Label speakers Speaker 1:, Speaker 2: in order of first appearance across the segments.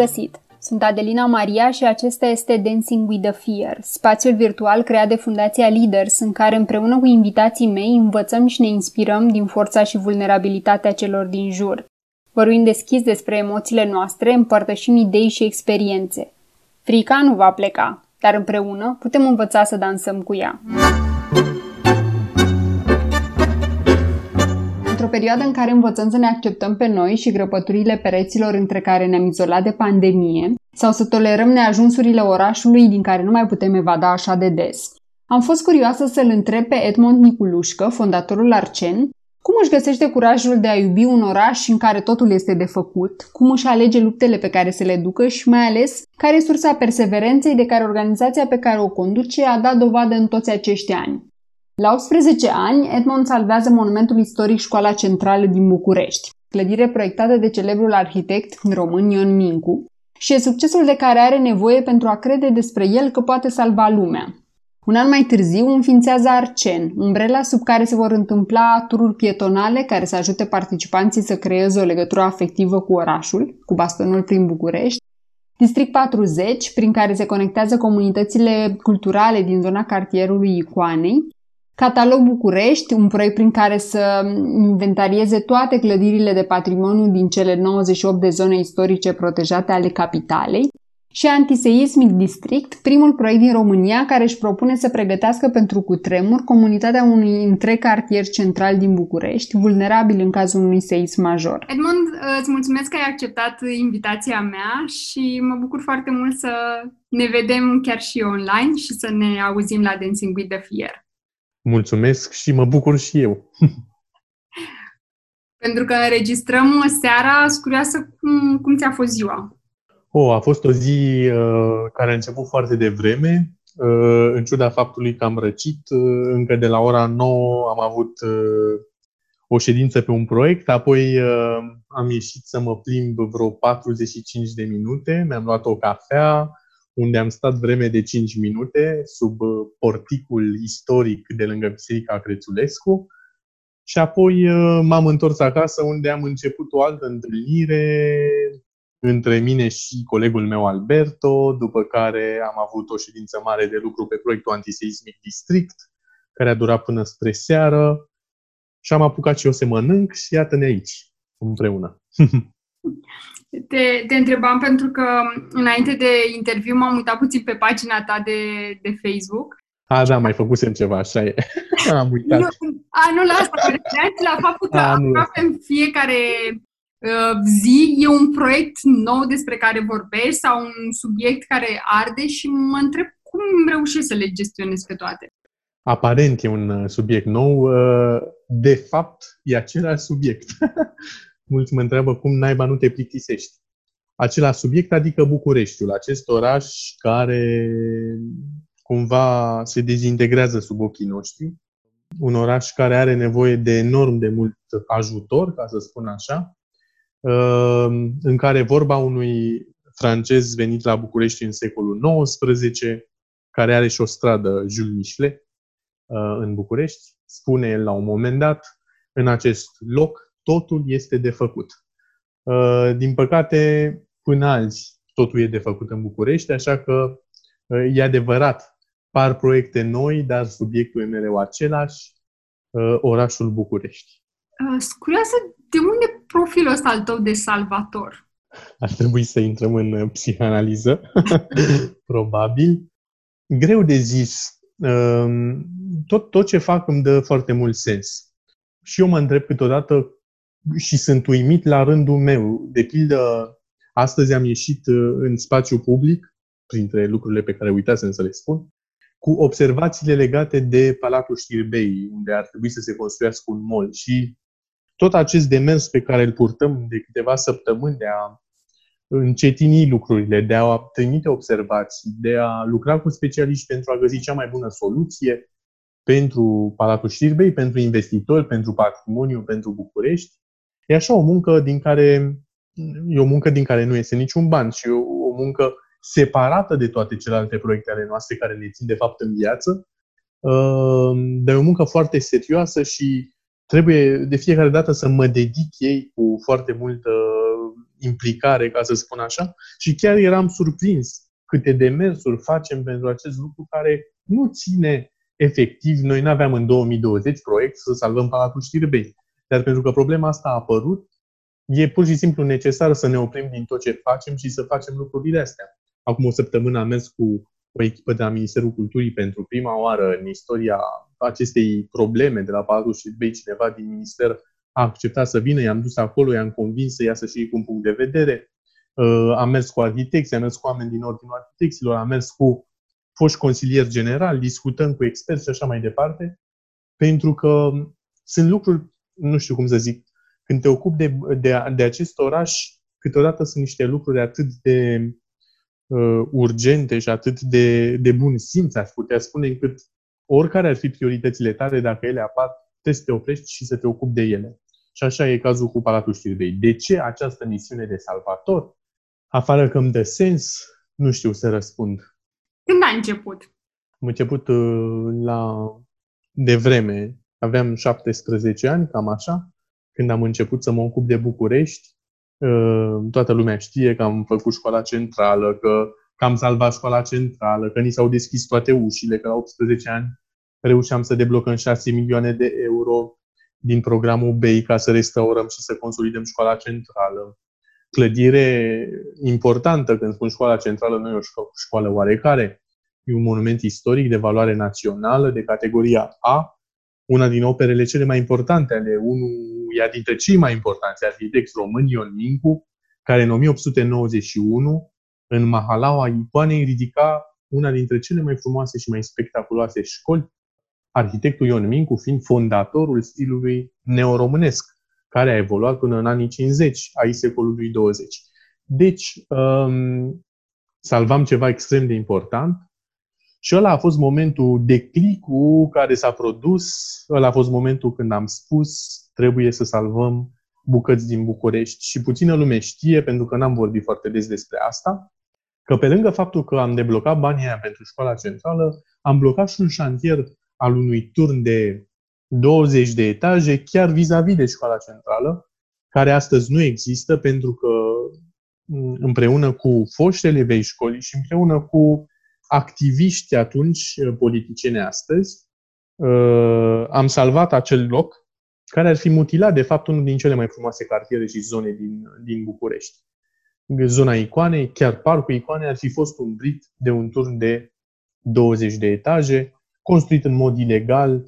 Speaker 1: găsit! Sunt Adelina Maria și acesta este Dancing with the Fear, spațiul virtual creat de Fundația Leaders, în care împreună cu invitații mei învățăm și ne inspirăm din forța și vulnerabilitatea celor din jur. Vorbim deschis despre emoțiile noastre, împărtășim idei și experiențe. Frica nu va pleca, dar împreună putem învăța să dansăm cu ea. Într-o perioadă în care învățăm să ne acceptăm pe noi și grăpăturile pereților între care ne-am izolat de pandemie, sau să tolerăm neajunsurile orașului din care nu mai putem evada așa de des, am fost curioasă să-l întreb pe Edmond Niculușcă, fondatorul Arcen, cum își găsește curajul de a iubi un oraș în care totul este de făcut, cum își alege luptele pe care se le ducă și mai ales care e sursa perseverenței de care organizația pe care o conduce a dat dovadă în toți acești ani. La 18 ani, Edmond salvează monumentul istoric Școala Centrală din București, clădire proiectată de celebrul arhitect român Ion Mincu, și e succesul de care are nevoie pentru a crede despre el că poate salva lumea. Un an mai târziu înființează Arcen, umbrela sub care se vor întâmpla tururi pietonale care să ajute participanții să creeze o legătură afectivă cu orașul, cu bastonul prin București, District 40, prin care se conectează comunitățile culturale din zona cartierului Icoanei, Catalog București, un proiect prin care să inventarieze toate clădirile de patrimoniu din cele 98 de zone istorice protejate ale capitalei, și Antiseismic District, primul proiect din România care își propune să pregătească pentru cutremur comunitatea unui întreg cartier central din București, vulnerabil în cazul unui seism major.
Speaker 2: Edmond, îți mulțumesc că ai acceptat invitația mea și mă bucur foarte mult să ne vedem chiar și online și să ne auzim la Dancing with the Fear.
Speaker 3: Mulțumesc și mă bucur și eu.
Speaker 2: Pentru că înregistrăm seara, sunt curioasă cum, cum ți-a fost ziua.
Speaker 3: Oh, a fost o zi uh, care a început foarte devreme, uh, în ciuda faptului că am răcit. Uh, încă de la ora 9 am avut uh, o ședință pe un proiect, apoi uh, am ieșit să mă plimb vreo 45 de minute, mi-am luat o cafea, unde am stat vreme de 5 minute sub uh, porticul istoric de lângă Biserica Crețulescu și apoi uh, m-am întors acasă unde am început o altă întâlnire între mine și colegul meu Alberto, după care am avut o ședință mare de lucru pe proiectul Antiseismic District, care a durat până spre seară și am apucat și eu să mănânc și iată-ne aici, împreună.
Speaker 2: Te, te întrebam pentru că înainte de interviu m-am uitat puțin pe pagina ta de, de Facebook.
Speaker 3: A, da, mai făcusem ceva, așa e. Am uitat. Nu,
Speaker 2: a, nu la asta, la faptul că a, aproape în fiecare uh, zi e un proiect nou despre care vorbești sau un subiect care arde și mă întreb cum reușești să le gestionezi pe toate.
Speaker 3: Aparent e un uh, subiect nou, uh, de fapt e același subiect. mulți mă întreabă cum naiba nu te plictisești. Același subiect, adică Bucureștiul, acest oraș care cumva se dezintegrează sub ochii noștri, un oraș care are nevoie de enorm de mult ajutor, ca să spun așa, uh, în care vorba unui francez venit la București în secolul XIX, care are și o stradă Jules Michelet uh, în București, spune el la un moment dat, în acest loc totul este de făcut. Uh, din păcate, până azi, totul e de făcut în București, așa că uh, e adevărat, par proiecte noi, dar subiectul e mereu același, uh, orașul București.
Speaker 2: Sunt curioasă, de unde profilul ăsta al tău de salvator?
Speaker 3: Ar trebui să intrăm în psihanaliză, probabil. Greu de zis. Um, tot, tot ce fac îmi dă foarte mult sens. Și eu mă întreb câteodată și sunt uimit la rândul meu. De pildă, astăzi am ieșit uh, în spațiu public, printre lucrurile pe care uitasem să le spun, cu observațiile legate de Palatul Știrbei, unde ar trebui să se construiască un mall. Și tot acest demers pe care îl purtăm de câteva săptămâni de a încetini lucrurile, de a trimite observații, de a lucra cu specialiști pentru a găsi cea mai bună soluție pentru Palatul Știrbei, pentru investitori, pentru patrimoniu, pentru București, E așa o muncă din care e o muncă din care nu iese niciun ban și o, o muncă separată de toate celelalte proiecte ale noastre care ne țin de fapt în viață, uh, dar e o muncă foarte serioasă și trebuie de fiecare dată să mă dedic ei cu foarte multă implicare, ca să spun așa, și chiar eram surprins câte demersuri facem pentru acest lucru care nu ține efectiv. Noi nu aveam în 2020 proiect să salvăm Palatul Știrbei, dar pentru că problema asta a apărut, e pur și simplu necesar să ne oprim din tot ce facem și să facem lucrurile astea. Acum o săptămână am mers cu o echipă de la Ministerul Culturii pentru prima oară în istoria acestei probleme de la Palatul Știrbei. Cineva din minister a acceptat să vină, i-am dus acolo, i-am convins să iasă și cu un punct de vedere. Uh, am mers cu arhitecți, am mers cu oameni din Ordinul Arhitecților, am mers cu foști consilier general, discutăm cu experți și așa mai departe, pentru că sunt lucruri, nu știu cum să zic, când te ocupi de, de, de acest oraș, câteodată sunt niște lucruri atât de uh, urgente și atât de, de bun simț, aș putea spune, încât oricare ar fi prioritățile tale, dacă ele apar, trebuie să te oprești și să te ocupi de ele. Și așa e cazul cu Palatul Știrbei. De ce această misiune de salvator? Afară că îmi dă sens, nu știu să răspund.
Speaker 1: Când a început?
Speaker 3: Am început uh, la de vreme. Aveam 17 ani, cam așa, când am început să mă ocup de București. Uh, toată lumea știe că am făcut școala centrală, că, că am salvat școala centrală, că ni s-au deschis toate ușile, că la 18 ani reușeam să deblocăm 6 milioane de euro din programul BEI ca să restaurăm și să consolidăm școala centrală. Clădire importantă, când spun școala centrală, nu e o școală oarecare, e un monument istoric de valoare națională, de categoria A, una din operele cele mai importante ale unuia dintre cei mai importanți arhitecți români, Ion Mincu, care în 1891, în Mahalaua Icoanei, ridica una dintre cele mai frumoase și mai spectaculoase școli arhitectul Ion Mincu fiind fondatorul stilului neoromânesc, care a evoluat până în anii 50 ai secolului 20. Deci, um, salvam ceva extrem de important și ăla a fost momentul declicul care s-a produs, ăla a fost momentul când am spus trebuie să salvăm bucăți din București. Și puțină lume știe, pentru că n-am vorbit foarte des despre asta, că pe lângă faptul că am deblocat banii aia pentru școala centrală, am blocat și un șantier al unui turn de 20 de etaje, chiar vis-a-vis de școala centrală, care astăzi nu există pentru că împreună cu foștele vei școli și împreună cu activiști atunci politicieni astăzi, uh, am salvat acel loc care ar fi mutilat, de fapt, unul din cele mai frumoase cartiere și zone din, din București. Zona Icoanei, chiar parcul Icoanei, ar fi fost umbrit de un turn de 20 de etaje, construit în mod ilegal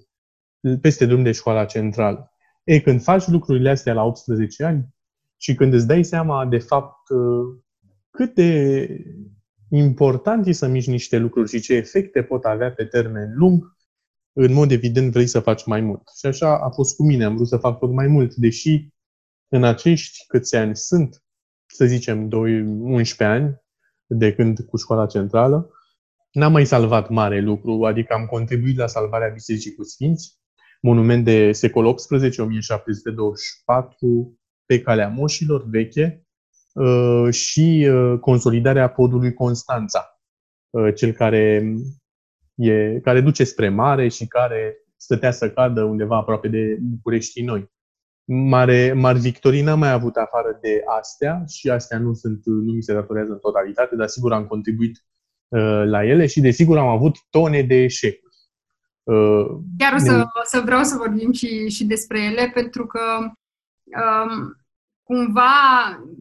Speaker 3: peste drum de școala centrală. E, când faci lucrurile astea la 18 ani și când îți dai seama, de fapt, cât de important e să miști niște lucruri și ce efecte pot avea pe termen lung, în mod evident vrei să faci mai mult. Și așa a fost cu mine, am vrut să fac tot mai mult, deși în acești câți ani sunt, să zicem, 11 ani, de când cu școala centrală, N-am mai salvat mare lucru, adică am contribuit la salvarea Bisericii cu Sfinți, monument de secol XVIII, 1724, pe calea moșilor veche, uh, și uh, consolidarea podului Constanța, uh, cel care, e, care duce spre mare și care stătea să cadă undeva aproape de București noi. Mare, Mari Victorii n-am mai avut afară de astea și astea nu, sunt, nu mi se datorează în totalitate, dar sigur am contribuit Uh, la ele și, desigur, am avut tone de eșecuri.
Speaker 1: Uh, Chiar o să, să vreau să vorbim și, și despre ele, pentru că um, cumva,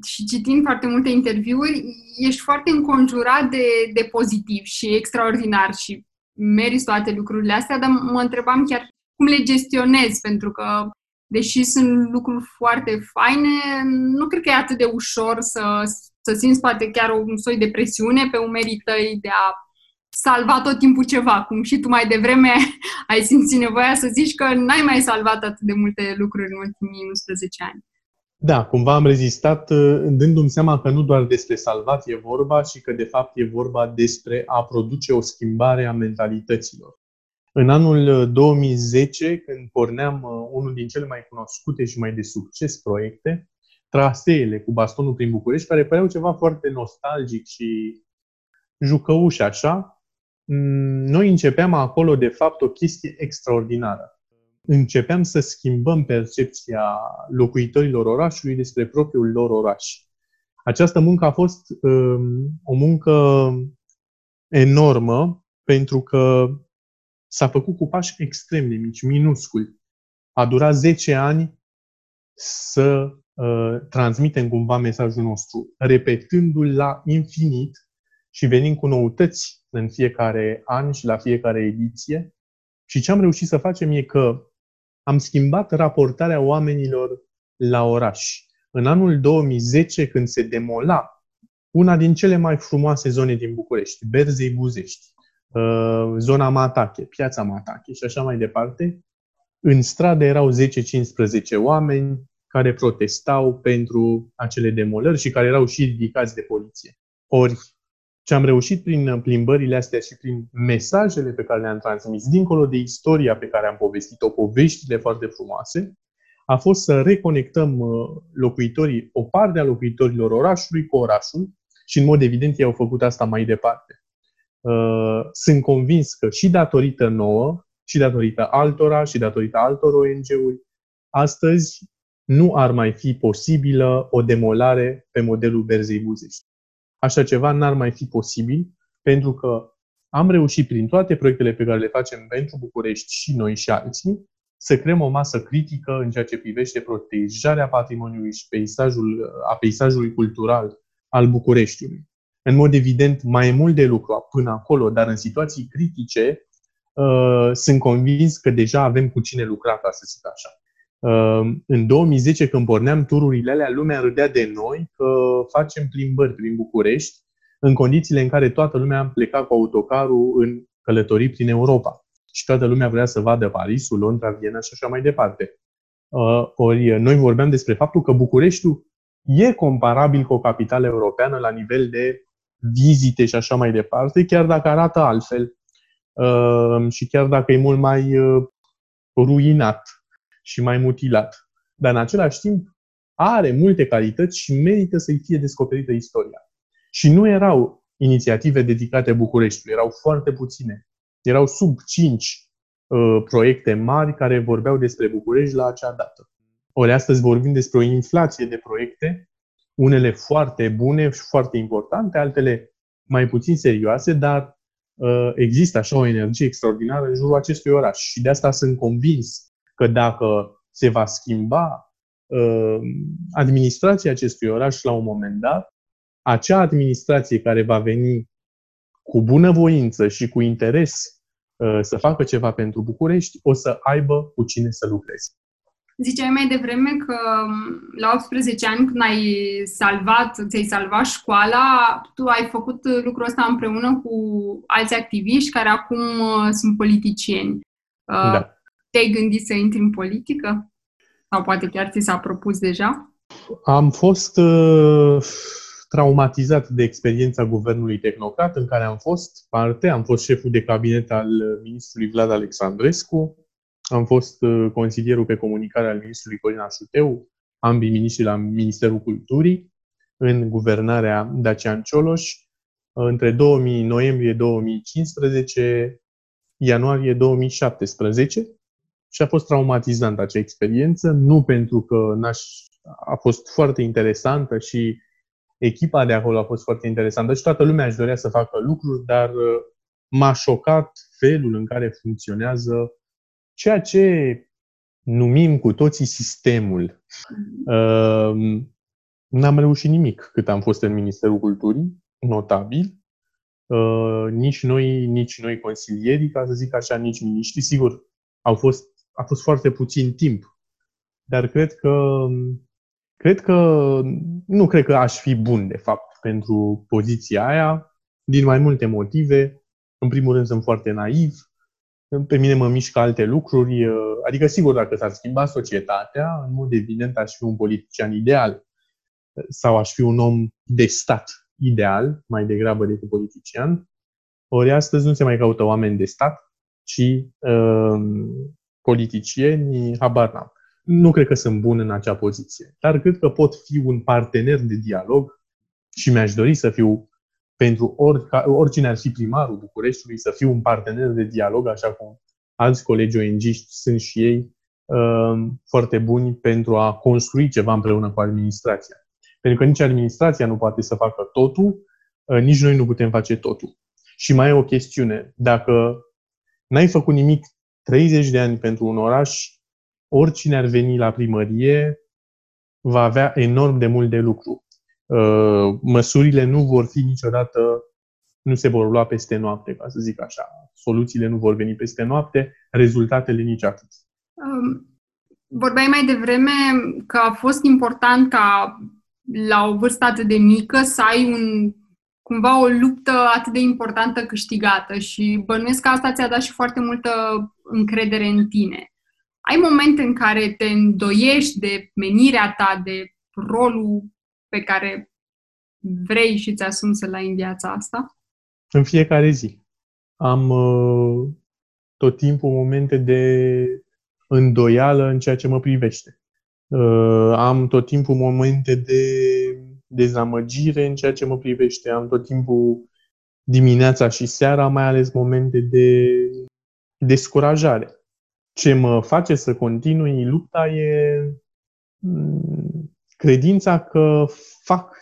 Speaker 1: și citind foarte multe interviuri, ești foarte înconjurat de, de pozitiv și extraordinar și meriți toate lucrurile astea, dar mă întrebam chiar cum le gestionezi, pentru că, deși sunt lucruri foarte faine, nu cred că e atât de ușor să să simți poate chiar un soi de presiune pe umerii tăi de a salva tot timpul ceva, cum și tu mai devreme ai simțit nevoia să zici că n-ai mai salvat atât de multe lucruri în ultimii 11 ani.
Speaker 3: Da, cumva am rezistat uh, dându-mi seama că nu doar despre salvat e vorba, ci că de fapt e vorba despre a produce o schimbare a mentalităților. În anul 2010, uh, când porneam uh, unul din cele mai cunoscute și mai de succes proiecte, traseele cu bastonul prin București, care păreau ceva foarte nostalgic și jucăuș așa, mm, noi începeam acolo, de fapt, o chestie extraordinară. Începeam să schimbăm percepția locuitorilor orașului despre propriul lor oraș. Această muncă a fost um, o muncă enormă pentru că s-a făcut cu pași extrem de mici, minusculi. A durat 10 ani să uh, transmitem cumva mesajul nostru, repetându-l la infinit și venind cu noutăți în fiecare an și la fiecare ediție. Și ce am reușit să facem e că am schimbat raportarea oamenilor la oraș. În anul 2010, când se demola una din cele mai frumoase zone din București, Berzei Buzești, uh, zona Matache, piața Matache și așa mai departe, în stradă erau 10-15 oameni care protestau pentru acele demolări și care erau și ridicați de poliție. Ori ce am reușit prin plimbările astea și prin mesajele pe care le-am transmis, dincolo de istoria pe care am povestit-o, poveștile foarte frumoase, a fost să reconectăm uh, locuitorii, o parte a locuitorilor orașului cu orașul și, în mod evident, ei au făcut asta mai departe. Uh, sunt convins că și datorită nouă, și datorită altora, și datorită altor ONG-uri, astăzi nu ar mai fi posibilă o demolare pe modelul Berzei Buzești. Așa ceva n-ar mai fi posibil, pentru că am reușit prin toate proiectele pe care le facem pentru București și noi și alții, să creăm o masă critică în ceea ce privește protejarea patrimoniului și peisajul, a peisajului cultural al Bucureștiului. În mod evident, mai mult de lucru până acolo, dar în situații critice, uh, sunt convins că deja avem cu cine lucra, ca să zic așa. Uh, în 2010, când porneam tururile alea, lumea râdea de noi că facem plimbări prin București, în condițiile în care toată lumea pleca cu autocarul în călătorii prin Europa. Și toată lumea vrea să vadă Parisul, Londra, Viena și așa mai departe. Uh, ori noi vorbeam despre faptul că Bucureștiul e comparabil cu o capitală europeană la nivel de vizite și așa mai departe, chiar dacă arată altfel. Uh, și chiar dacă e mult mai uh, ruinat și mai mutilat. Dar în același timp are multe calități și merită să-i fie descoperită istoria. Și nu erau inițiative dedicate Bucureștiului, erau foarte puține. Erau sub 5 uh, proiecte mari care vorbeau despre București la acea dată. Ori astăzi vorbim despre o inflație de proiecte, unele foarte bune și foarte importante, altele mai puțin serioase, dar uh, există așa o energie extraordinară în jurul acestui oraș. Și de asta sunt convins că dacă se va schimba uh, administrația acestui oraș la un moment dat, acea administrație care va veni cu bunăvoință și cu interes uh, să facă ceva pentru București, o să aibă cu cine să lucreze.
Speaker 1: Ziceai mai devreme că um, la 18 ani, când ai salvat, ți-ai salvat școala, tu ai făcut lucrul ăsta împreună cu alți activiști care acum uh, sunt politicieni. Uh, da. Te-ai gândit să intri în politică? Sau poate chiar ți s-a propus deja?
Speaker 3: Am fost uh, traumatizat de experiența guvernului tehnocrat în care am fost parte. Am fost șeful de cabinet al ministrului Vlad Alexandrescu. Am fost uh, consilierul pe comunicare al ministrului Corina Șuteu, ambii miniștri la Ministerul Culturii, în guvernarea Dacian Cioloș, între 2000, noiembrie 2015, ianuarie 2017 și a fost traumatizantă acea experiență, nu pentru că n-aș, a fost foarte interesantă și echipa de acolo a fost foarte interesantă și toată lumea își dorea să facă lucruri, dar uh, m-a șocat felul în care funcționează ceea ce numim cu toții sistemul. Uh, n-am reușit nimic cât am fost în Ministerul Culturii, notabil. Uh, nici noi, nici noi consilierii, ca să zic așa, nici miniștri. Sigur, au fost, a fost foarte puțin timp. Dar cred că Cred că nu cred că aș fi bun, de fapt, pentru poziția aia, din mai multe motive. În primul rând, sunt foarte naiv. Pe mine mă mișcă alte lucruri. Adică, sigur, dacă s-ar schimba societatea, în mod evident aș fi un politician ideal sau aș fi un om de stat ideal, mai degrabă decât politician. Ori astăzi nu se mai caută oameni de stat, ci uh, politicieni, habar n-am nu cred că sunt bun în acea poziție, dar cred că pot fi un partener de dialog și mi-aș dori să fiu pentru orica, oricine ar fi primarul Bucureștiului, să fiu un partener de dialog, așa cum alți colegi ong sunt și ei uh, foarte buni pentru a construi ceva împreună cu administrația. Pentru că nici administrația nu poate să facă totul, uh, nici noi nu putem face totul. Și mai e o chestiune. Dacă n-ai făcut nimic 30 de ani pentru un oraș, oricine ar veni la primărie va avea enorm de mult de lucru. Uh, măsurile nu vor fi niciodată, nu se vor lua peste noapte, ca să zic așa. Soluțiile nu vor veni peste noapte, rezultatele nici atât. Um,
Speaker 1: vorbeai mai devreme că a fost important ca la o vârstă atât de mică să ai un, cumva o luptă atât de importantă câștigată și bănuiesc că asta ți-a dat și foarte multă încredere în tine. Ai momente în care te îndoiești de menirea ta, de rolul pe care vrei și ți asumi să-l ai în viața asta?
Speaker 3: În fiecare zi. Am uh, tot timpul momente de îndoială în ceea ce mă privește. Uh, am tot timpul momente de dezamăgire în ceea ce mă privește. Am tot timpul dimineața și seara, mai ales momente de descurajare. Ce mă face să continui lupta e mm, credința că fac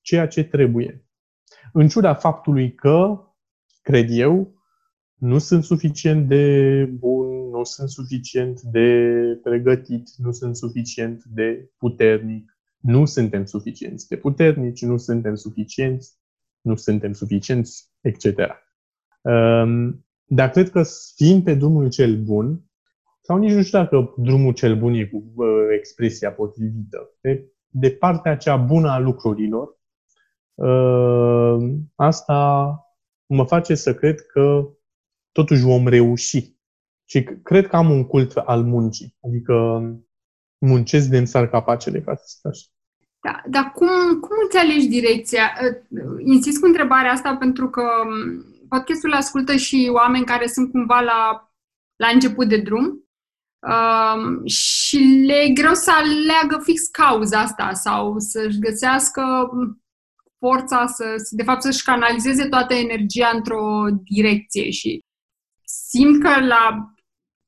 Speaker 3: ceea ce trebuie. În ciuda faptului că, cred eu, nu sunt suficient de bun, nu sunt suficient de pregătit, nu sunt suficient de puternic, nu suntem suficienți de puternici, nu suntem suficienți, nu suntem suficienți, etc. Um, dar cred că fiind pe drumul cel bun, sau nici nu știu dacă drumul cel bun e cu uh, expresia potrivită, de, de partea cea bună a lucrurilor, uh, asta mă face să cred că totuși vom reuși. Și cred că am un cult al muncii. Adică muncesc de îmi capacele, ca să zic așa.
Speaker 1: Da, dar cum, cum îți alegi direcția? Insist cu întrebarea asta pentru că podcastul ascultă și oameni care sunt cumva la, la început de drum um, și le e greu să aleagă fix cauza asta sau să-și găsească forța să, de fapt, să-și canalizeze toată energia într-o direcție și simt că la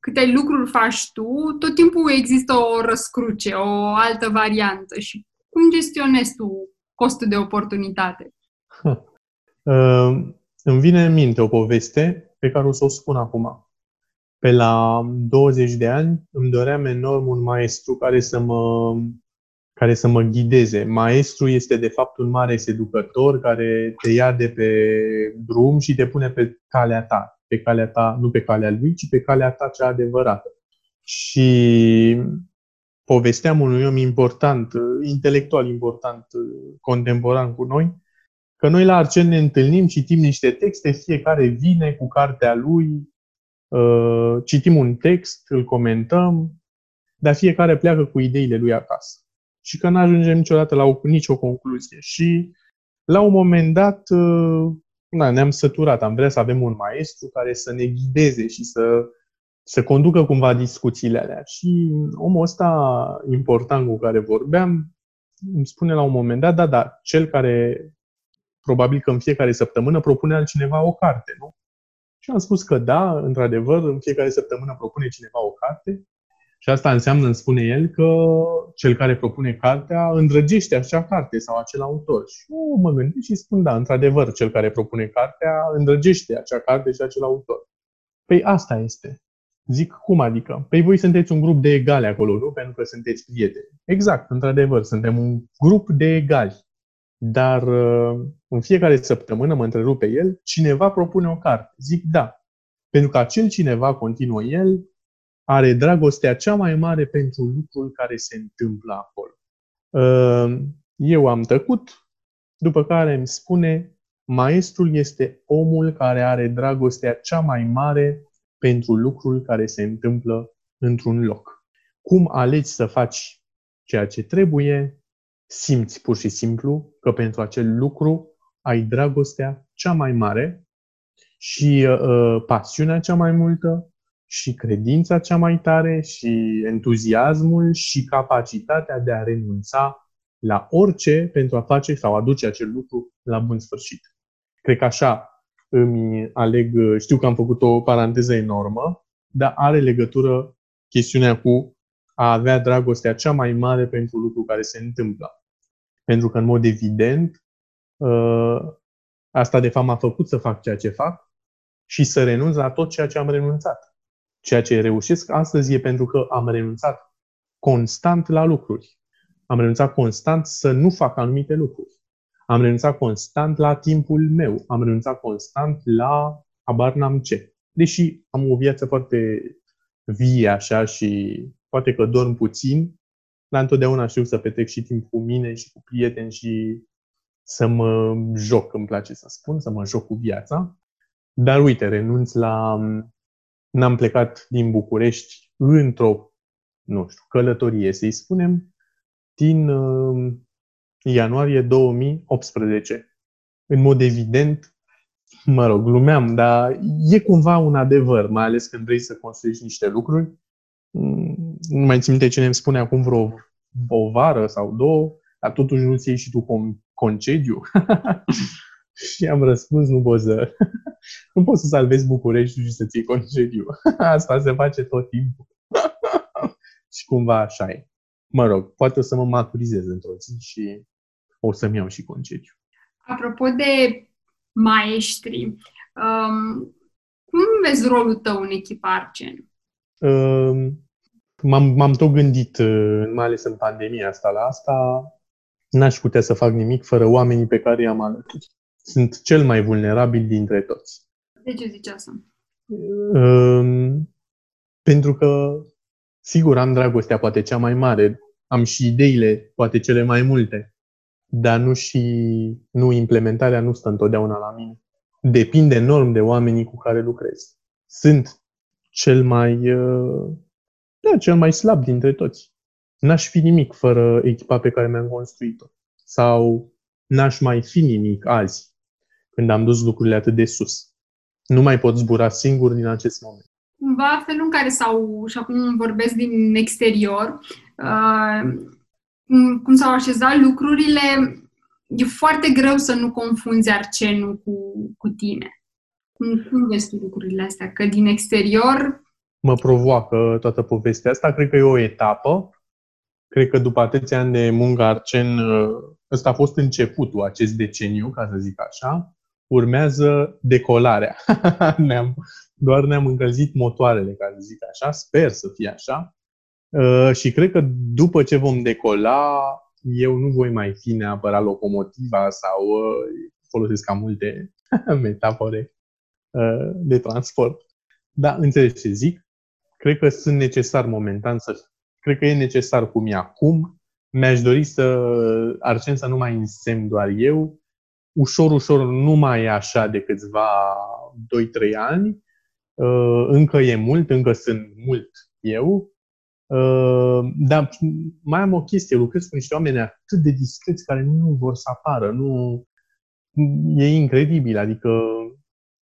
Speaker 1: câte lucruri faci tu, tot timpul există o răscruce, o altă variantă. Și cum gestionezi tu costul de oportunitate?
Speaker 3: Uh, îmi vine în minte o poveste pe care o să o spun acum. Pe la 20 de ani îmi doream enorm un maestru care să mă, care să mă ghideze. Maestru este de fapt un mare seducător care te ia de pe drum și te pune pe calea ta pe calea ta, nu pe calea lui, ci pe calea ta cea adevărată. Și povesteam unui om important, intelectual important, contemporan cu noi, că noi la Arcel ne întâlnim, citim niște texte, fiecare vine cu cartea lui, uh, citim un text, îl comentăm, dar fiecare pleacă cu ideile lui acasă. Și că nu ajungem niciodată la o, nicio concluzie. Și la un moment dat uh, na, ne-am săturat. Am vrea să avem un maestru care să ne ghideze și să, să conducă cumva discuțiile alea. Și omul ăsta important cu care vorbeam îmi spune la un moment dat, da, da, cel care probabil că în fiecare săptămână propune altcineva o carte, nu? Și am spus că da, într-adevăr, în fiecare săptămână propune cineva o carte și asta înseamnă, îmi spune el, că cel care propune cartea îndrăgește acea carte sau acel autor. Și eu mă gândesc și spun, da, într-adevăr, cel care propune cartea îndrăgește acea carte și acel autor. Păi asta este. Zic, cum adică? Păi voi sunteți un grup de egali acolo, nu? Pentru că sunteți prieteni. Exact, într-adevăr, suntem un grup de egali. Dar uh, în fiecare săptămână mă întrerupe el, cineva propune o carte. Zic, da. Pentru că acel cineva, continuă el, are dragostea cea mai mare pentru lucrul care se întâmplă acolo. Ehm, eu am tăcut, după care îmi spune, maestrul este omul care are dragostea cea mai mare pentru lucrul care se întâmplă într-un loc. Cum alegi să faci ceea ce trebuie, simți pur și simplu că pentru acel lucru ai dragostea cea mai mare și uh, pasiunea cea mai multă și credința cea mai tare și entuziasmul și capacitatea de a renunța la orice pentru a face sau aduce acel lucru la bun sfârșit. Cred că așa îmi aleg, știu că am făcut o paranteză enormă, dar are legătură chestiunea cu a avea dragostea cea mai mare pentru lucru care se întâmplă. Pentru că, în mod evident, uh, asta de fapt m-a făcut să fac ceea ce fac și să renunț la tot ceea ce am renunțat. Ceea ce reușesc astăzi e pentru că am renunțat constant la lucruri. Am renunțat constant să nu fac anumite lucruri. Am renunțat constant la timpul meu. Am renunțat constant la abar n-am ce. Deși am o viață foarte vie așa și poate că dorm puțin, dar întotdeauna știu să petrec și timp cu mine și cu prieteni și să mă joc, îmi place să spun, să mă joc cu viața. Dar uite, renunț la... N-am plecat din București într-o, nu știu, călătorie, să-i spunem, din uh, ianuarie 2018. În mod evident, mă rog, glumeam, dar e cumva un adevăr, mai ales când vrei să construiești niște lucruri. Mm, nu mai țin minte ce ne spune acum vreo o vară sau două, dar totuși nu-ți iei și tu concediu? și am răspuns, nu poți să, nu poți să salvezi București și să-ți iei concediu. Asta se face tot timpul. și cumva așa e. Mă rog, poate o să mă maturizez într-o zi și o să-mi iau și concediu.
Speaker 1: Apropo de maestri, um, cum vezi rolul tău în echipa Arcen?
Speaker 3: Um, m-am, m-am tot gândit, uh, mai ales în pandemia asta, la asta. N-aș putea să fac nimic fără oamenii pe care i-am alături. Sunt cel mai vulnerabil dintre toți.
Speaker 1: De ce zici asta?
Speaker 3: Um, pentru că, sigur, am dragostea poate cea mai mare, am și ideile poate cele mai multe, dar nu și nu implementarea nu stă întotdeauna la mine. Depinde enorm de oamenii cu care lucrez. Sunt cel mai uh, da, cel mai slab dintre toți. N-aș fi nimic fără echipa pe care mi-am construit-o. Sau n-aș mai fi nimic azi, când am dus lucrurile atât de sus. Nu mai pot zbura singur din acest moment.
Speaker 1: Cumva felul în care sau și acum vorbesc din exterior, uh, cum s-au așezat lucrurile, e foarte greu să nu confunzi arcenul cu, cu tine. Cum, cum vezi tu lucrurile astea? Că din exterior
Speaker 3: mă provoacă toată povestea asta. Cred că e o etapă. Cred că după atâția ani de muncă Arcen, ăsta a fost începutul, acest deceniu, ca să zic așa. Urmează decolarea. ne-am, doar ne-am încălzit motoarele, ca să zic așa. Sper să fie așa. Uh, și cred că după ce vom decola, eu nu voi mai fi neapărat locomotiva sau uh, folosesc cam multe metafore uh, de transport. Da, înțelegi ce zic cred că sunt necesar momentan să... Cred că e necesar cum e acum. Mi-aș dori să Arcen să nu mai însemn doar eu. Ușor, ușor nu mai e așa de câțiva 2-3 ani. Uh, încă e mult, încă sunt mult eu. Uh, dar mai am o chestie, lucrez cu niște oameni atât de discreți care nu vor să apară. Nu... E incredibil, adică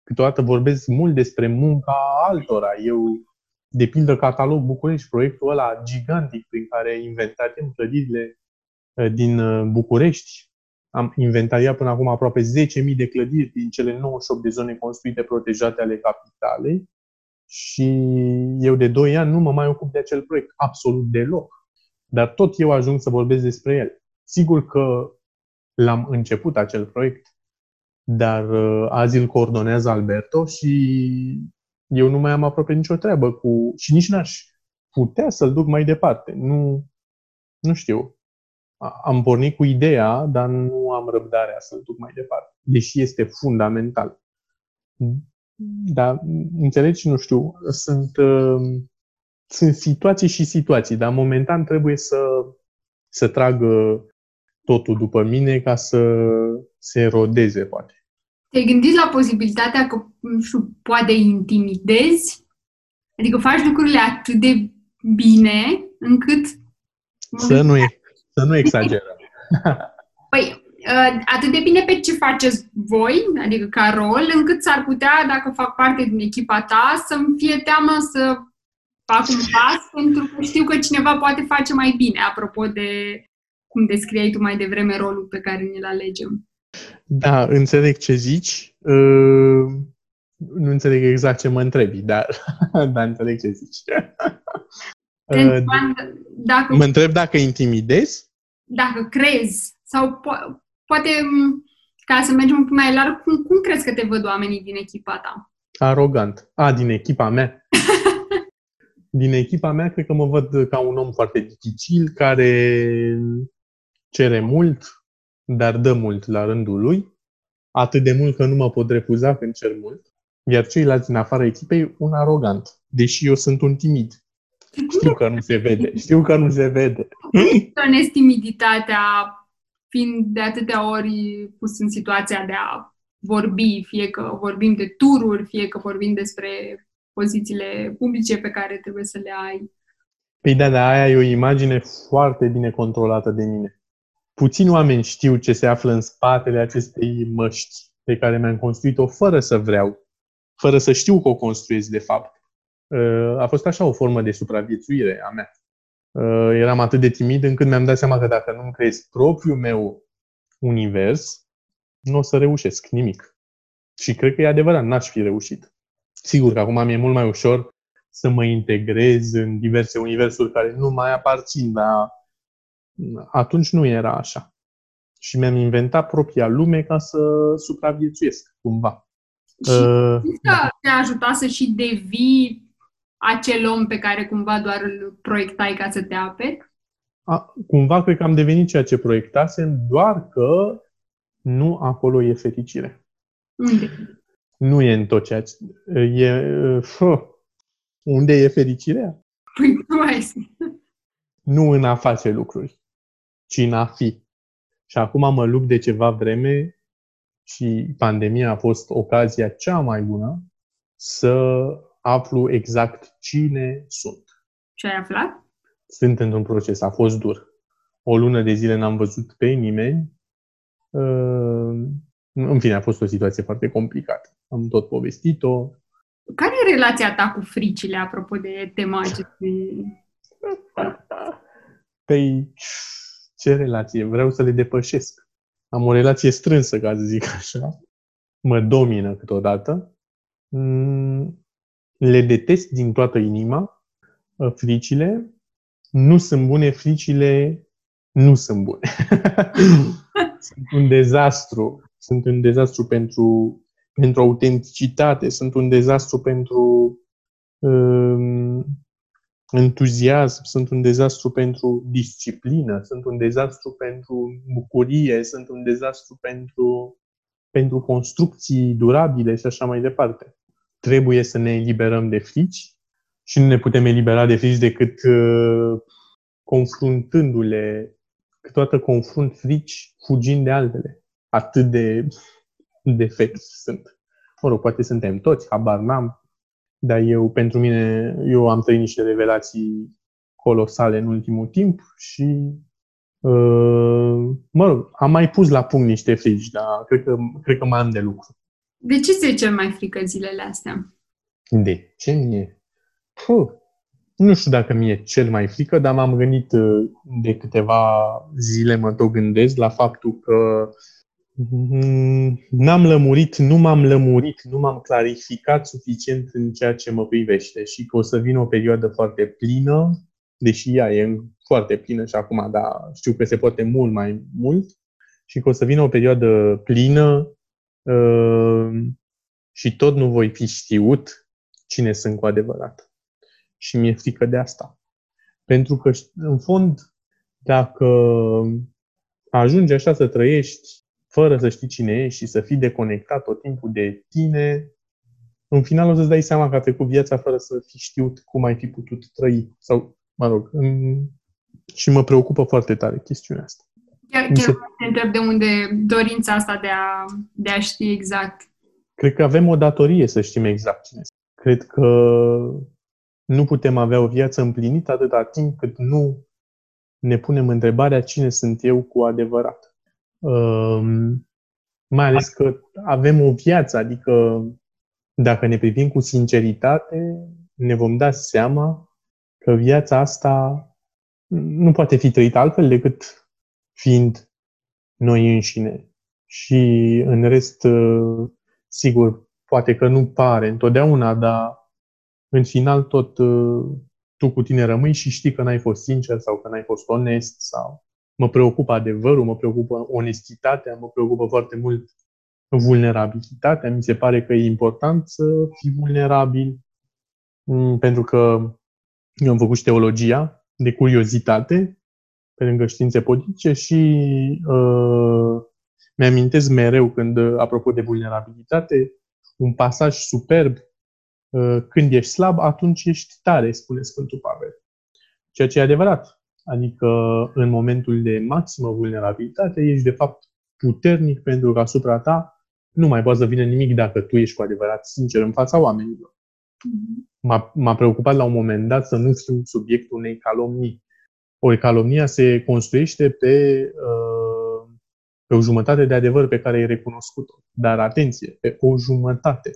Speaker 3: câteodată vorbesc mult despre munca altora. Eu de pildă Catalog București, proiectul ăla gigantic prin care inventariem clădirile ă, din ă, București. Am inventariat până acum aproape 10.000 de clădiri din cele 98 de zone construite protejate ale capitalei și eu de 2 ani nu mă mai ocup de acel proiect absolut deloc. Dar tot eu ajung să vorbesc despre el. Sigur că l-am început acel proiect, dar ă, azi îl coordonează Alberto și eu nu mai am aproape nicio treabă cu... și nici n-aș putea să-l duc mai departe. Nu, nu știu. Am pornit cu ideea, dar nu am răbdarea să-l duc mai departe. Deși este fundamental. Dar, înțelegi, nu știu, sunt, uh, sunt situații și situații, dar momentan trebuie să, să trag totul după mine ca să se rodeze, poate.
Speaker 1: Te-ai gândit la posibilitatea că, nu știu, poate intimidezi? Adică faci lucrurile atât de bine încât...
Speaker 3: Să nu, să nu exagerăm.
Speaker 1: Păi, ă, atât de bine pe ce faceți voi, adică ca rol, încât s-ar putea, dacă fac parte din echipa ta, să-mi fie teamă să fac un pas, pentru că știu că cineva poate face mai bine, apropo de cum descriai tu mai devreme rolul pe care ne-l alegem.
Speaker 3: Da, înțeleg ce zici. Uh, nu înțeleg exact ce mă întrebi, dar, dar înțeleg ce zici. Uh, dacă, mă întreb dacă intimidez?
Speaker 1: Dacă crezi Sau po- poate, ca să mergem un pic mai larg, cum, cum crezi că te văd oamenii din echipa ta?
Speaker 3: Arogant. A, din echipa mea? din echipa mea, cred că mă văd ca un om foarte dificil, care cere mult, dar dă mult la rândul lui, atât de mult că nu mă pot refuza când cer mult, iar ceilalți din afara echipei, un arogant, deși eu sunt un timid. Știu că nu se vede, știu că nu se vede.
Speaker 1: Tonezi timiditatea fiind de atâtea ori pus în situația de a vorbi, fie că vorbim de tururi, fie că vorbim despre pozițiile publice pe care trebuie să le ai.
Speaker 3: Păi da, dar aia e o imagine foarte bine controlată de mine. Puțini oameni știu ce se află în spatele acestei măști pe care mi-am construit-o fără să vreau, fără să știu că o construiesc de fapt. Uh, a fost așa o formă de supraviețuire a mea. Uh, eram atât de timid încât mi-am dat seama că dacă nu-mi creez propriul meu univers, nu o să reușesc nimic. Și cred că e adevărat, n-aș fi reușit. Sigur că acum mi-e mult mai ușor să mă integrez în diverse universuri care nu mai aparțin, dar atunci nu era așa. Și mi-am inventat propria lume ca să supraviețuiesc, cumva.
Speaker 1: Și uh, da. te-a ajutat să și devii acel om pe care cumva doar îl proiectai ca să te aperi?
Speaker 3: A, cumva cred că am devenit ceea ce proiectasem, doar că nu acolo e fericire.
Speaker 1: Unde?
Speaker 3: Nu e în tot ceea ce... E, fă, unde e fericirea?
Speaker 1: Păi nu ai
Speaker 3: Nu în a face lucruri, ci în a fi. Și acum mă lupt de ceva vreme și pandemia a fost ocazia cea mai bună să aflu exact cine sunt.
Speaker 1: Ce ai aflat?
Speaker 3: Sunt într-un proces. A fost dur. O lună de zile n-am văzut pe nimeni. Uh, în fine, a fost o situație foarte complicată. Am tot povestit-o.
Speaker 1: Care e relația ta cu fricile, apropo de tema acestui...
Speaker 3: Păi, ce relație? Vreau să le depășesc. Am o relație strânsă, ca să zic așa. Mă domină câteodată. Mm, le detest din toată inima, uh, fricile. Nu sunt bune, fricile nu sunt bune. sunt un dezastru. Sunt un dezastru pentru, pentru autenticitate, sunt un dezastru pentru um, entuziasm, sunt un dezastru pentru disciplină, sunt un dezastru pentru bucurie, sunt un dezastru pentru, pentru construcții durabile și așa mai departe trebuie să ne eliberăm de frici și nu ne putem elibera de frici decât uh, confruntându-le, câteodată confrunt frici fugind de altele. Atât de defecti sunt. Mă rog, poate suntem toți, habar n-am, dar eu, pentru mine, eu am trăit niște revelații colosale în ultimul timp și uh, mă rog, am mai pus la punct niște frici, dar cred că, cred că mai am de lucru.
Speaker 1: De ce ți-e cel mai frică zilele astea?
Speaker 3: De ce mie? Puh, nu știu dacă mi-e cel mai frică, dar m-am gândit uh, de câteva zile, mă tot gândesc la faptul că mm, n-am lămurit, nu m-am lămurit, nu m-am clarificat suficient în ceea ce mă privește și că o să vină o perioadă foarte plină, deși ea e foarte plină și acum, dar știu că se poate mult mai mult, și că o să vină o perioadă plină Ehm, și tot nu voi fi știut cine sunt cu adevărat. Și mi-e frică de asta. Pentru că, în fond, dacă ajungi așa să trăiești fără să știi cine ești și să fii deconectat tot timpul de tine, în final o să-ți dai seama că a trecut viața fără să fi știut cum ai fi putut trăi. Sau, mă rog, în... și mă preocupă foarte tare chestiunea asta.
Speaker 1: Chiar, chiar se... te întreb de unde dorința asta de a, de a ști exact.
Speaker 3: Cred că avem o datorie să știm exact cine este. Cred că nu putem avea o viață împlinită atâta timp cât nu ne punem întrebarea cine sunt eu cu adevărat. Um, mai ales că avem o viață, adică dacă ne privim cu sinceritate, ne vom da seama că viața asta nu poate fi trăită altfel decât fiind noi înșine. Și în rest, uh, sigur, poate că nu pare întotdeauna, dar în final tot uh, tu cu tine rămâi și știi că n-ai fost sincer sau că n-ai fost onest sau mă preocupă adevărul, mă preocupă onestitatea, mă preocupă foarte mult vulnerabilitatea. Mi se pare că e important să fii vulnerabil, mm, pentru că eu am făcut și teologia de curiozitate pe lângă științe politice și uh, mi-amintesc mereu când, apropo de vulnerabilitate, un pasaj superb, uh, când ești slab, atunci ești tare, spune Sfântul Pavel. Ceea ce e adevărat. Adică în momentul de maximă vulnerabilitate ești de fapt puternic pentru că asupra ta nu mai poate să vină nimic dacă tu ești cu adevărat sincer în fața oamenilor. Mm-hmm. M-a, m-a preocupat la un moment dat să nu fiu subiectul unei calomnii. O calomnia se construiește pe, uh, pe o jumătate de adevăr pe care ai recunoscut-o. Dar atenție, pe o jumătate.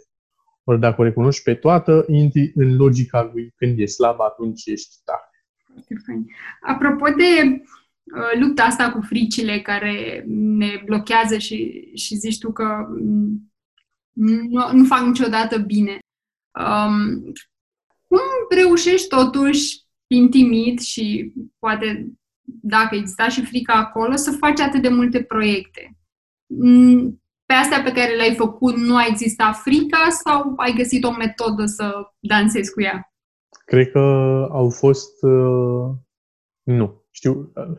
Speaker 3: Ori dacă o recunoști pe toată, intri în logica lui când e slab, atunci ești tare.
Speaker 1: Apropo de uh, lupta asta cu fricile care ne blochează și, și zici tu că nu, nu fac niciodată bine. Um, cum reușești totuși, fiind timid și poate dacă exista și frica acolo, să faci atât de multe proiecte? Mm, pe astea pe care le-ai făcut nu a existat frica sau ai găsit o metodă să dansezi cu ea?
Speaker 3: Cred că au fost... Uh, nu. Știu... Uh,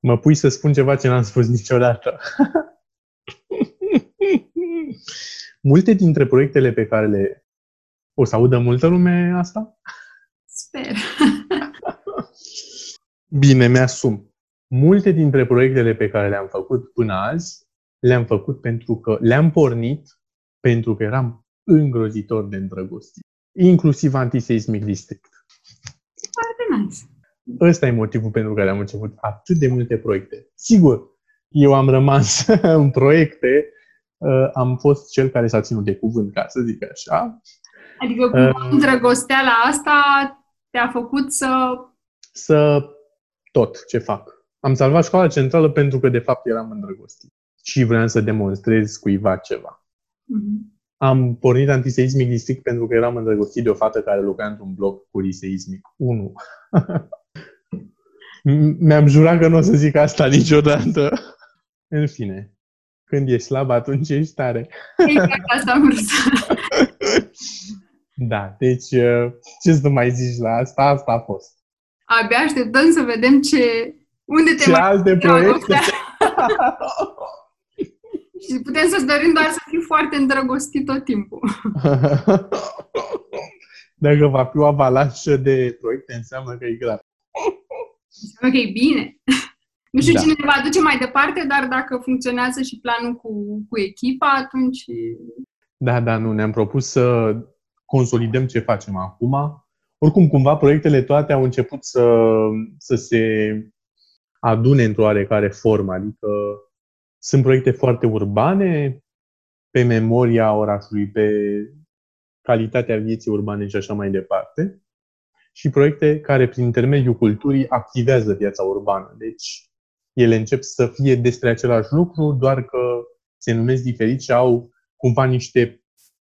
Speaker 3: mă pui să spun ceva ce n-am spus niciodată. Multe dintre proiectele pe care le... O să audă multă lume asta?
Speaker 1: Sper.
Speaker 3: Bine, mi-asum. Multe dintre proiectele pe care le-am făcut până azi, le-am făcut pentru că le-am pornit pentru că eram îngrozitor de îndrăgostit inclusiv antiseismic district.
Speaker 1: Foarte nice.
Speaker 3: Ăsta e motivul pentru care am început atât de multe proiecte. Sigur, eu am rămas în proiecte, uh, am fost cel care s-a ținut de cuvânt, ca să zic așa.
Speaker 1: Adică cu uh, îndrăgosteala asta te-a făcut să...
Speaker 3: Să tot ce fac. Am salvat școala centrală pentru că, de fapt, eram îndrăgostit și vreau să demonstrez cuiva ceva. Uh-huh. Am pornit antiseismic district pentru că eram îndrăgostit de o fată care lucra într-un bloc poliseismic 1. Mi-am jurat că nu o să zic asta niciodată. În fine, când ești slab, atunci ești tare.
Speaker 1: Exact asta am vrut
Speaker 3: Da, deci uh, ce să mai zici la asta? Asta a fost.
Speaker 1: Abia așteptăm să vedem ce... Unde te
Speaker 3: ce
Speaker 1: mai
Speaker 3: alte proiecte?
Speaker 1: Și putem să-ți dorim doar să fii foarte îndrăgostit tot timpul.
Speaker 3: Dacă va fi o avalanșă de proiecte, înseamnă că e grav.
Speaker 1: Înseamnă că e bine. Nu știu da. cine ne va duce mai departe, dar dacă funcționează și planul cu, cu echipa, atunci...
Speaker 3: Da, da, nu. Ne-am propus să consolidăm ce facem acum. Oricum, cumva, proiectele toate au început să, să se adune într-o oarecare formă. Adică sunt proiecte foarte urbane, pe memoria orașului, pe calitatea vieții urbane și așa mai departe. Și proiecte care, prin intermediul culturii, activează viața urbană. Deci, ele încep să fie despre același lucru, doar că se numesc diferit și au cumva niște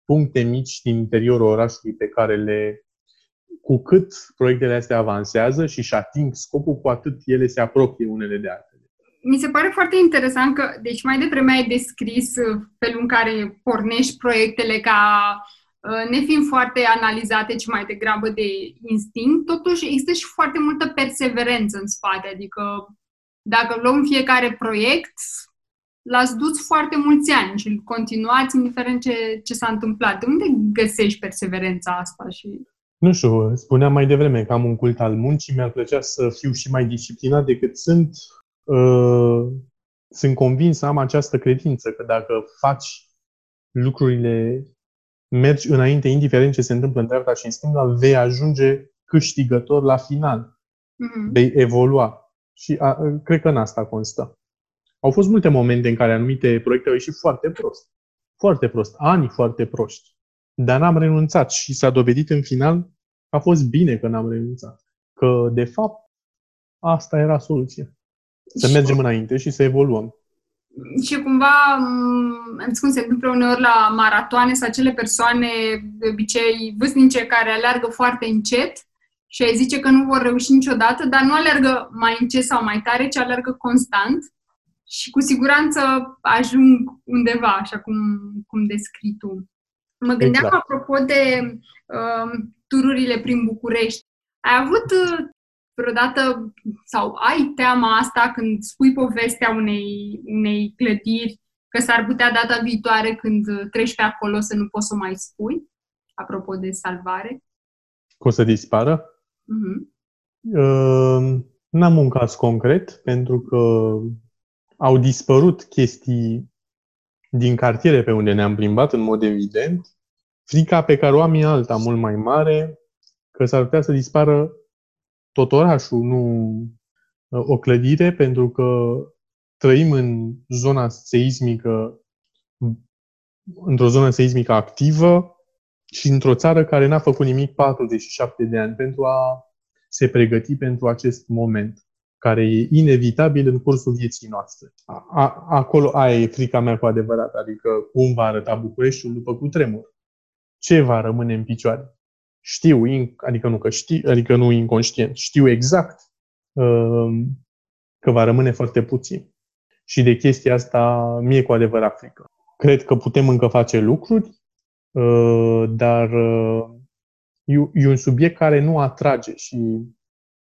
Speaker 3: puncte mici din interiorul orașului pe care le cu cât proiectele astea avansează și își ating scopul, cu atât ele se apropie unele de altele
Speaker 1: mi se pare foarte interesant că, deci mai devreme ai descris uh, felul în care pornești proiectele ca uh, nefiind foarte analizate, ci mai degrabă de instinct, totuși există și foarte multă perseverență în spate. Adică dacă luăm fiecare proiect, l-ați dus foarte mulți ani și îl continuați indiferent ce, ce s-a întâmplat. De unde găsești perseverența asta? Și...
Speaker 3: Nu știu, spuneam mai devreme că am un cult al muncii, mi-ar plăcea să fiu și mai disciplinat decât sunt. Uh, sunt convins să am această credință că dacă faci lucrurile, mergi înainte, indiferent ce se întâmplă în dreapta și în stânga, vei ajunge câștigător la final. Mm-hmm. Vei evolua. Și a, cred că în asta constă. Au fost multe momente în care anumite proiecte au ieșit foarte prost. Foarte prost. Ani foarte proști. Dar n-am renunțat și s-a dovedit în final că a fost bine că n-am renunțat. Că, de fapt, asta era soluția. Să mergem înainte și să evoluăm.
Speaker 1: Și cumva, mm, am zis cum se întâmplă uneori la maratoane sau acele persoane, de obicei vârstnice, care alergă foarte încet și ai zice că nu vor reuși niciodată, dar nu alergă mai încet sau mai tare, ci alergă constant și cu siguranță ajung undeva, așa cum, cum descrii tu. Mă gândeam exact. apropo de uh, tururile prin București. Ai avut uh, vreodată sau ai teama asta când spui povestea unei, unei clădiri că s-ar putea data viitoare când treci pe acolo să nu poți să mai spui? Apropo de salvare.
Speaker 3: Că o să dispară? Uh-huh. Uh, n-am un caz concret, pentru că au dispărut chestii din cartiere pe unde ne-am plimbat, în mod evident. Frica pe care o am e alta, mult mai mare, că s-ar putea să dispară tot orașul, nu uh, o clădire, pentru că trăim în zona seismică, într-o zonă seismică activă și într-o țară care n-a făcut nimic 47 de ani pentru a se pregăti pentru acest moment care e inevitabil în cursul vieții noastre. A, acolo aia e frica mea cu adevărat, adică cum va arăta Bucureștiul după cutremur. Ce va rămâne în picioare? Știu, adică nu că știu, adică nu inconștient, știu exact uh, că va rămâne foarte puțin. Și de chestia asta mie cu adevărat frică. Cred că putem încă face lucruri, uh, dar uh, e, e un subiect care nu atrage și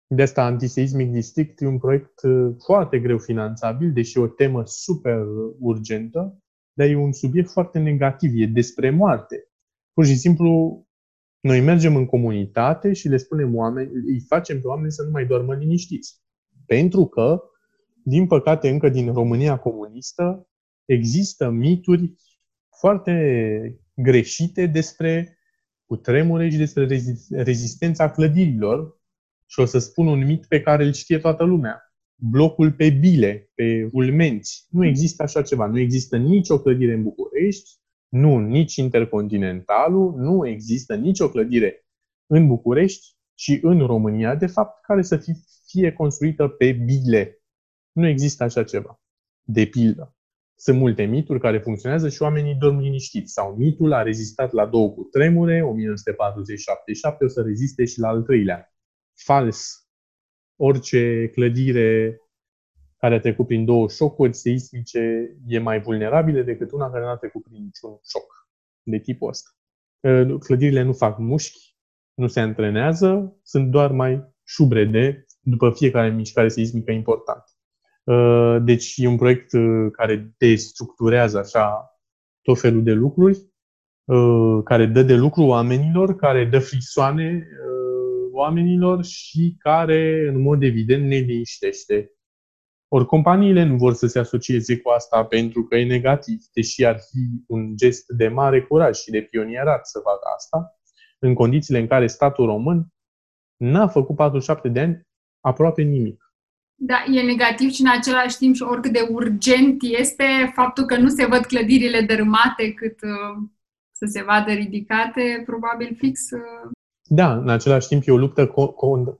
Speaker 3: de asta Antiseismic District e un proiect uh, foarte greu finanțabil, deși o temă super urgentă, dar e un subiect foarte negativ, e despre moarte. Pur și simplu, noi mergem în comunitate și le spunem oameni, îi facem pe oameni să nu mai doarmă liniștiți. Pentru că, din păcate, încă din România comunistă, există mituri foarte greșite despre cutremure și despre rezistența clădirilor, și o să spun un mit pe care îl știe toată lumea. Blocul pe bile, pe ulmenți. Nu există așa ceva. Nu există nicio clădire în București, nu nici Intercontinentalul, nu există nicio clădire în București și în România, de fapt, care să fie, fie construită pe bile. Nu există așa ceva. De pildă. Sunt multe mituri care funcționează și oamenii dorm liniștiți. Sau mitul a rezistat la două cutremure, 1947, o să reziste și la al treilea fals. Orice clădire care a trecut prin două șocuri seismice e mai vulnerabilă decât una care nu a trecut prin niciun șoc de tipul ăsta. Clădirile nu fac mușchi, nu se antrenează, sunt doar mai șubrede după fiecare mișcare seismică importantă. Deci e un proiect care destructurează așa tot felul de lucruri, care dă de lucru oamenilor, care dă frisoane oamenilor și care, în mod evident, ne liniștește. Ori companiile nu vor să se asocieze cu asta pentru că e negativ, deși ar fi un gest de mare curaj și de pionierat să facă asta, în condițiile în care statul român n-a făcut 47 de ani aproape nimic.
Speaker 1: Da, e negativ și în același timp și oricât de urgent este faptul că nu se văd clădirile dărâmate cât uh, să se vadă ridicate, probabil fix uh,
Speaker 3: da, în același timp e o luptă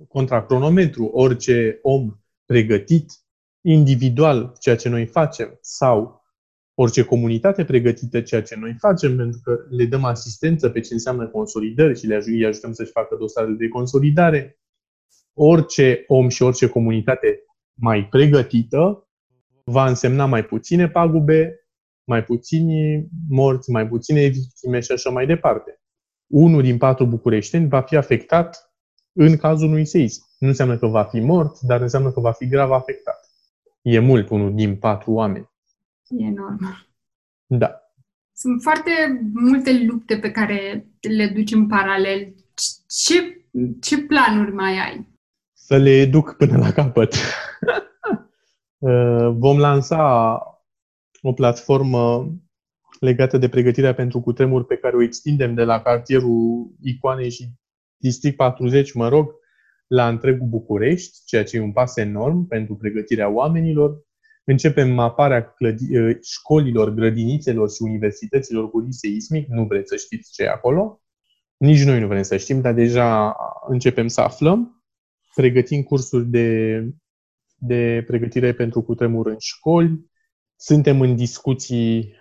Speaker 3: contra cronometru. Orice om pregătit individual ceea ce noi facem sau orice comunitate pregătită ceea ce noi facem, pentru că le dăm asistență pe ce înseamnă consolidări și le îi ajutăm să-și facă dosare de consolidare. Orice om și orice comunitate mai pregătită va însemna mai puține pagube, mai puțini morți, mai puține victime și așa mai departe unul din patru bucureșteni va fi afectat în cazul unui seism. Nu înseamnă că va fi mort, dar înseamnă că va fi grav afectat. E mult unul din patru oameni.
Speaker 1: E enorm.
Speaker 3: Da.
Speaker 1: Sunt foarte multe lupte pe care le duci în paralel. Ce, ce planuri mai ai?
Speaker 3: Să le duc până la capăt. Uh, vom lansa o platformă legată de pregătirea pentru cutremur pe care o extindem de la cartierul Icoanei și District 40, mă rog, la întregul București, ceea ce e un pas enorm pentru pregătirea oamenilor. Începem maparea clădi- ă, școlilor, grădinițelor și universităților cu risc seismic. Nu vreți să știți ce e acolo. Nici noi nu vrem să știm, dar deja începem să aflăm. Pregătim cursuri de, de pregătire pentru cutremur în școli. Suntem în discuții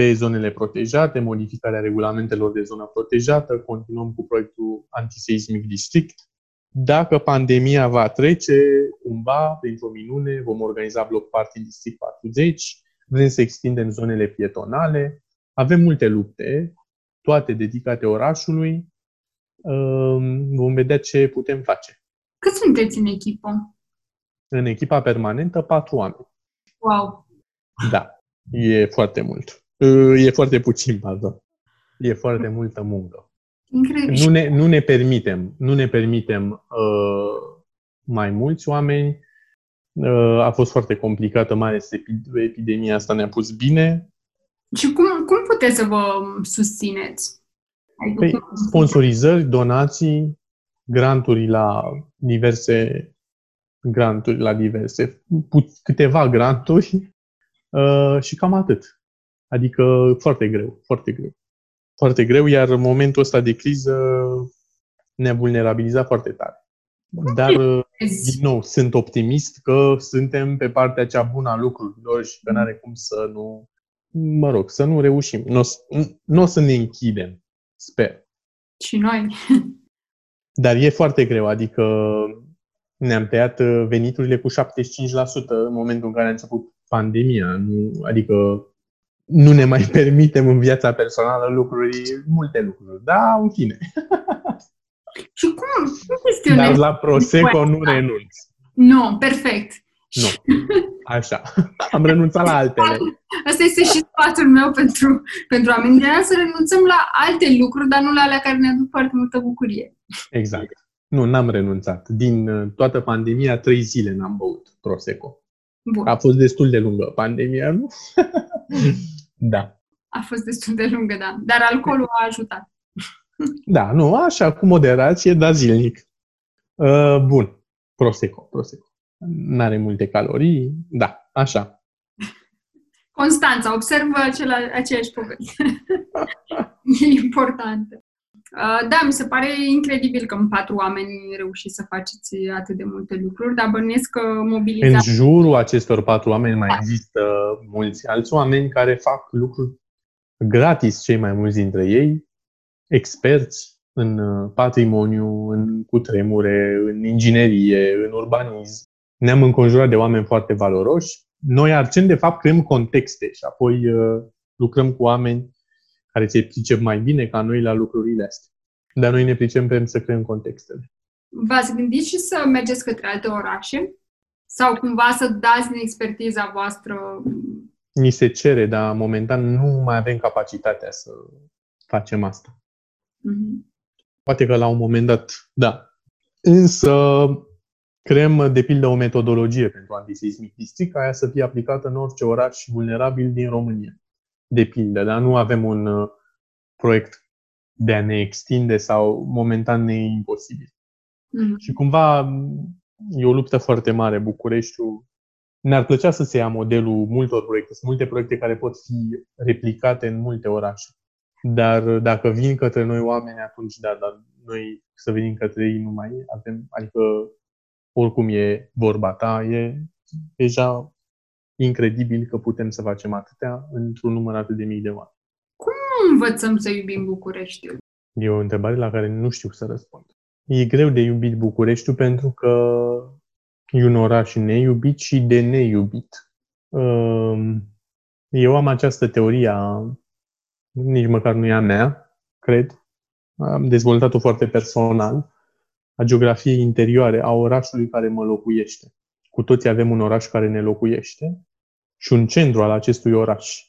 Speaker 3: pe zonele protejate, modificarea regulamentelor de zonă protejată, continuăm cu proiectul Antiseismic District, dacă pandemia va trece, cumva, printr-o minune, vom organiza bloc party District 40, vrem să extindem zonele pietonale, avem multe lupte, toate dedicate orașului, vom vedea ce putem face.
Speaker 1: Cât sunteți în echipă?
Speaker 3: În echipa permanentă, patru oameni.
Speaker 1: Wow!
Speaker 3: Da, e foarte mult. E foarte puțin, pardon. E foarte multă muncă.
Speaker 1: Incredibil.
Speaker 3: Nu ne, nu ne permitem, nu ne permitem uh, mai mulți oameni. Uh, a fost foarte complicată, mai ales epidemia asta ne-a pus bine.
Speaker 1: Și cum, cum puteți să vă susțineți?
Speaker 3: Păi, sponsorizări, donații, granturi la diverse granturi la diverse, câteva granturi uh, și cam atât. Adică foarte greu, foarte greu. Foarte greu, iar momentul ăsta de criză ne-a vulnerabilizat foarte tare. Dar, uh, din nou, sunt optimist că suntem pe partea cea bună a lucrurilor și că nu are cum să nu, mă rog, să nu reușim. Nu, nu o să ne închidem, sper.
Speaker 1: Și noi.
Speaker 3: Dar e foarte greu, adică ne-am tăiat uh, veniturile cu 75% în momentul în care a început pandemia. Nu, adică nu ne mai permitem în viața personală lucruri, multe lucruri. Da, în fine.
Speaker 1: Și cum, cum
Speaker 3: Dar la Prosecco nu renunț.
Speaker 1: Nu, perfect.
Speaker 3: Nu. Așa. Am renunțat la altele.
Speaker 1: Asta este și sfatul meu pentru, pentru oameni. De să renunțăm la alte lucruri, dar nu la alea care ne aduc foarte multă bucurie.
Speaker 3: Exact. Nu, n-am renunțat. Din uh, toată pandemia, trei zile n-am băut Prosecco. Bun. A fost destul de lungă pandemia, nu? da.
Speaker 1: A fost destul de lungă, da. Dar alcoolul a ajutat.
Speaker 3: da, nu, așa, cu moderație, dar zilnic. Uh, bun. Prosecco, Prosecco. N-are multe calorii, da, așa.
Speaker 1: Constanța, observă acela, aceeași poveste. e importantă. Uh, da, mi se pare incredibil că în patru oameni reușiți să faceți atât de multe lucruri, dar bănuiesc că mobilizați...
Speaker 3: În jurul acestor patru oameni mai există mulți alți oameni care fac lucruri gratis, cei mai mulți dintre ei, experți în uh, patrimoniu, în cutremure, în inginerie, în urbanism. Ne-am înconjurat de oameni foarte valoroși. Noi, Arcen, de fapt, creăm contexte și apoi uh, lucrăm cu oameni care se pricep mai bine ca noi la lucrurile astea. Dar noi ne pricepem să creăm contextele.
Speaker 1: V-ați gândit și să mergeți către alte orașe? Sau cumva să dați din expertiza voastră?
Speaker 3: Ni se cere, dar momentan nu mai avem capacitatea să facem asta. Mm-hmm. Poate că la un moment dat, da. Însă creăm, de pildă, o metodologie pentru antiseismic district, aia să fie aplicată în orice oraș vulnerabil din România de pildă, dar nu avem un uh, proiect de a ne extinde sau momentan ne e imposibil. Mm-hmm. Și cumva e o luptă foarte mare. Bucureștiul ne-ar plăcea să se ia modelul multor proiecte. Sunt multe proiecte care pot fi replicate în multe orașe. Dar dacă vin către noi oameni, atunci da, dar noi să venim către ei nu mai avem, adică oricum e vorba ta, e deja incredibil că putem să facem atâtea într-un număr atât de mic de oameni.
Speaker 1: Cum învățăm să iubim Bucureștiul?
Speaker 3: E o întrebare la care nu știu să răspund. E greu de iubit Bucureștiul pentru că e un oraș neiubit și de neiubit. Ehm, eu am această teorie, nici măcar nu e a mea, cred. Am dezvoltat-o foarte personal, a geografiei interioare a orașului care mă locuiește. Cu toții avem un oraș care ne locuiește și un centru al acestui oraș.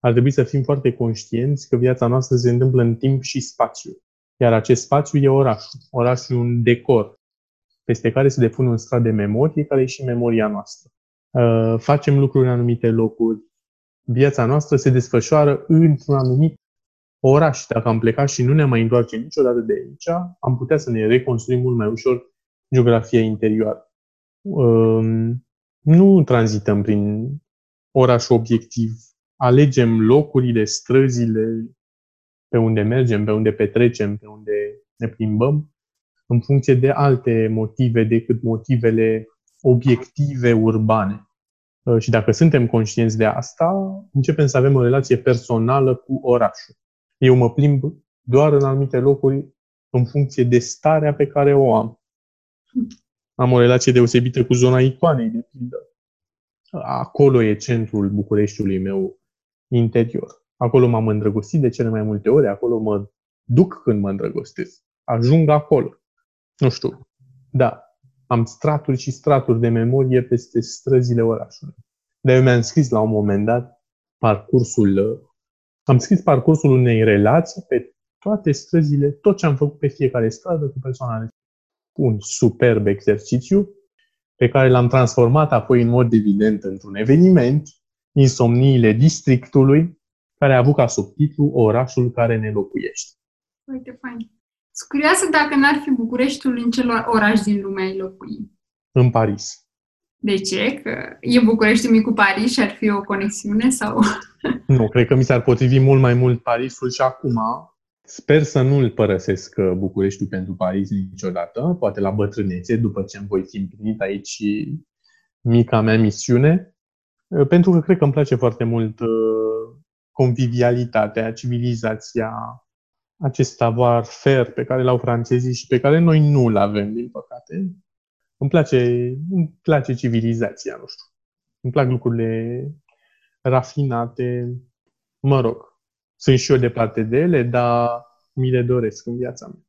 Speaker 3: Ar trebui să fim foarte conștienți că viața noastră se întâmplă în timp și spațiu. Iar acest spațiu e orașul. Orașul e un decor peste care se depune un strat de memorie, care e și memoria noastră. Uh, facem lucruri în anumite locuri. Viața noastră se desfășoară într-un anumit oraș. Dacă am plecat și nu ne-am mai întoarce niciodată de aici, am putea să ne reconstruim mult mai ușor geografia interioară. Uh, nu tranzităm prin oraș obiectiv. Alegem locurile, străzile pe unde mergem, pe unde petrecem, pe unde ne plimbăm, în funcție de alte motive decât motivele obiective urbane. Uh, și dacă suntem conștienți de asta, începem să avem o relație personală cu orașul. Eu mă plimb doar în anumite locuri în funcție de starea pe care o am. Am o relație deosebită cu zona icoanei, de pildă. Acolo e centrul Bucureștiului meu interior. Acolo m-am îndrăgostit de cele mai multe ori, acolo mă duc când mă îndrăgostesc. Ajung acolo. Nu știu. Da, am straturi și straturi de memorie peste străzile orașului. Dar eu mi-am scris la un moment dat parcursul, am scris parcursul unei relații pe toate străzile, tot ce am făcut pe fiecare stradă cu persoana Un superb exercițiu pe care l-am transformat apoi în mod evident într-un eveniment, Insomniile districtului, care a avut ca subtitlu Orașul care ne locuiește.
Speaker 1: Uite, fain. Sunt curioasă dacă n-ar fi Bucureștiul, în ce oraș din lume ai locui?
Speaker 3: În Paris.
Speaker 1: De ce? Că e București mic cu Paris și ar fi o conexiune sau...
Speaker 3: Nu, cred că mi s-ar potrivi mult mai mult Parisul și acum sper să nu îl părăsesc uh, Bucureștiul pentru Paris niciodată, poate la bătrânețe, după ce îmi voi fi împlinit aici și mica mea misiune, uh, pentru că cred că îmi place foarte mult uh, convivialitatea, civilizația, acest savoir faire pe care l-au francezii și pe care noi nu-l avem, din păcate. Îmi place, îmi place civilizația, nu știu. Îmi plac lucrurile rafinate. Mă rog, sunt și eu departe de ele, dar mi le doresc în viața mea.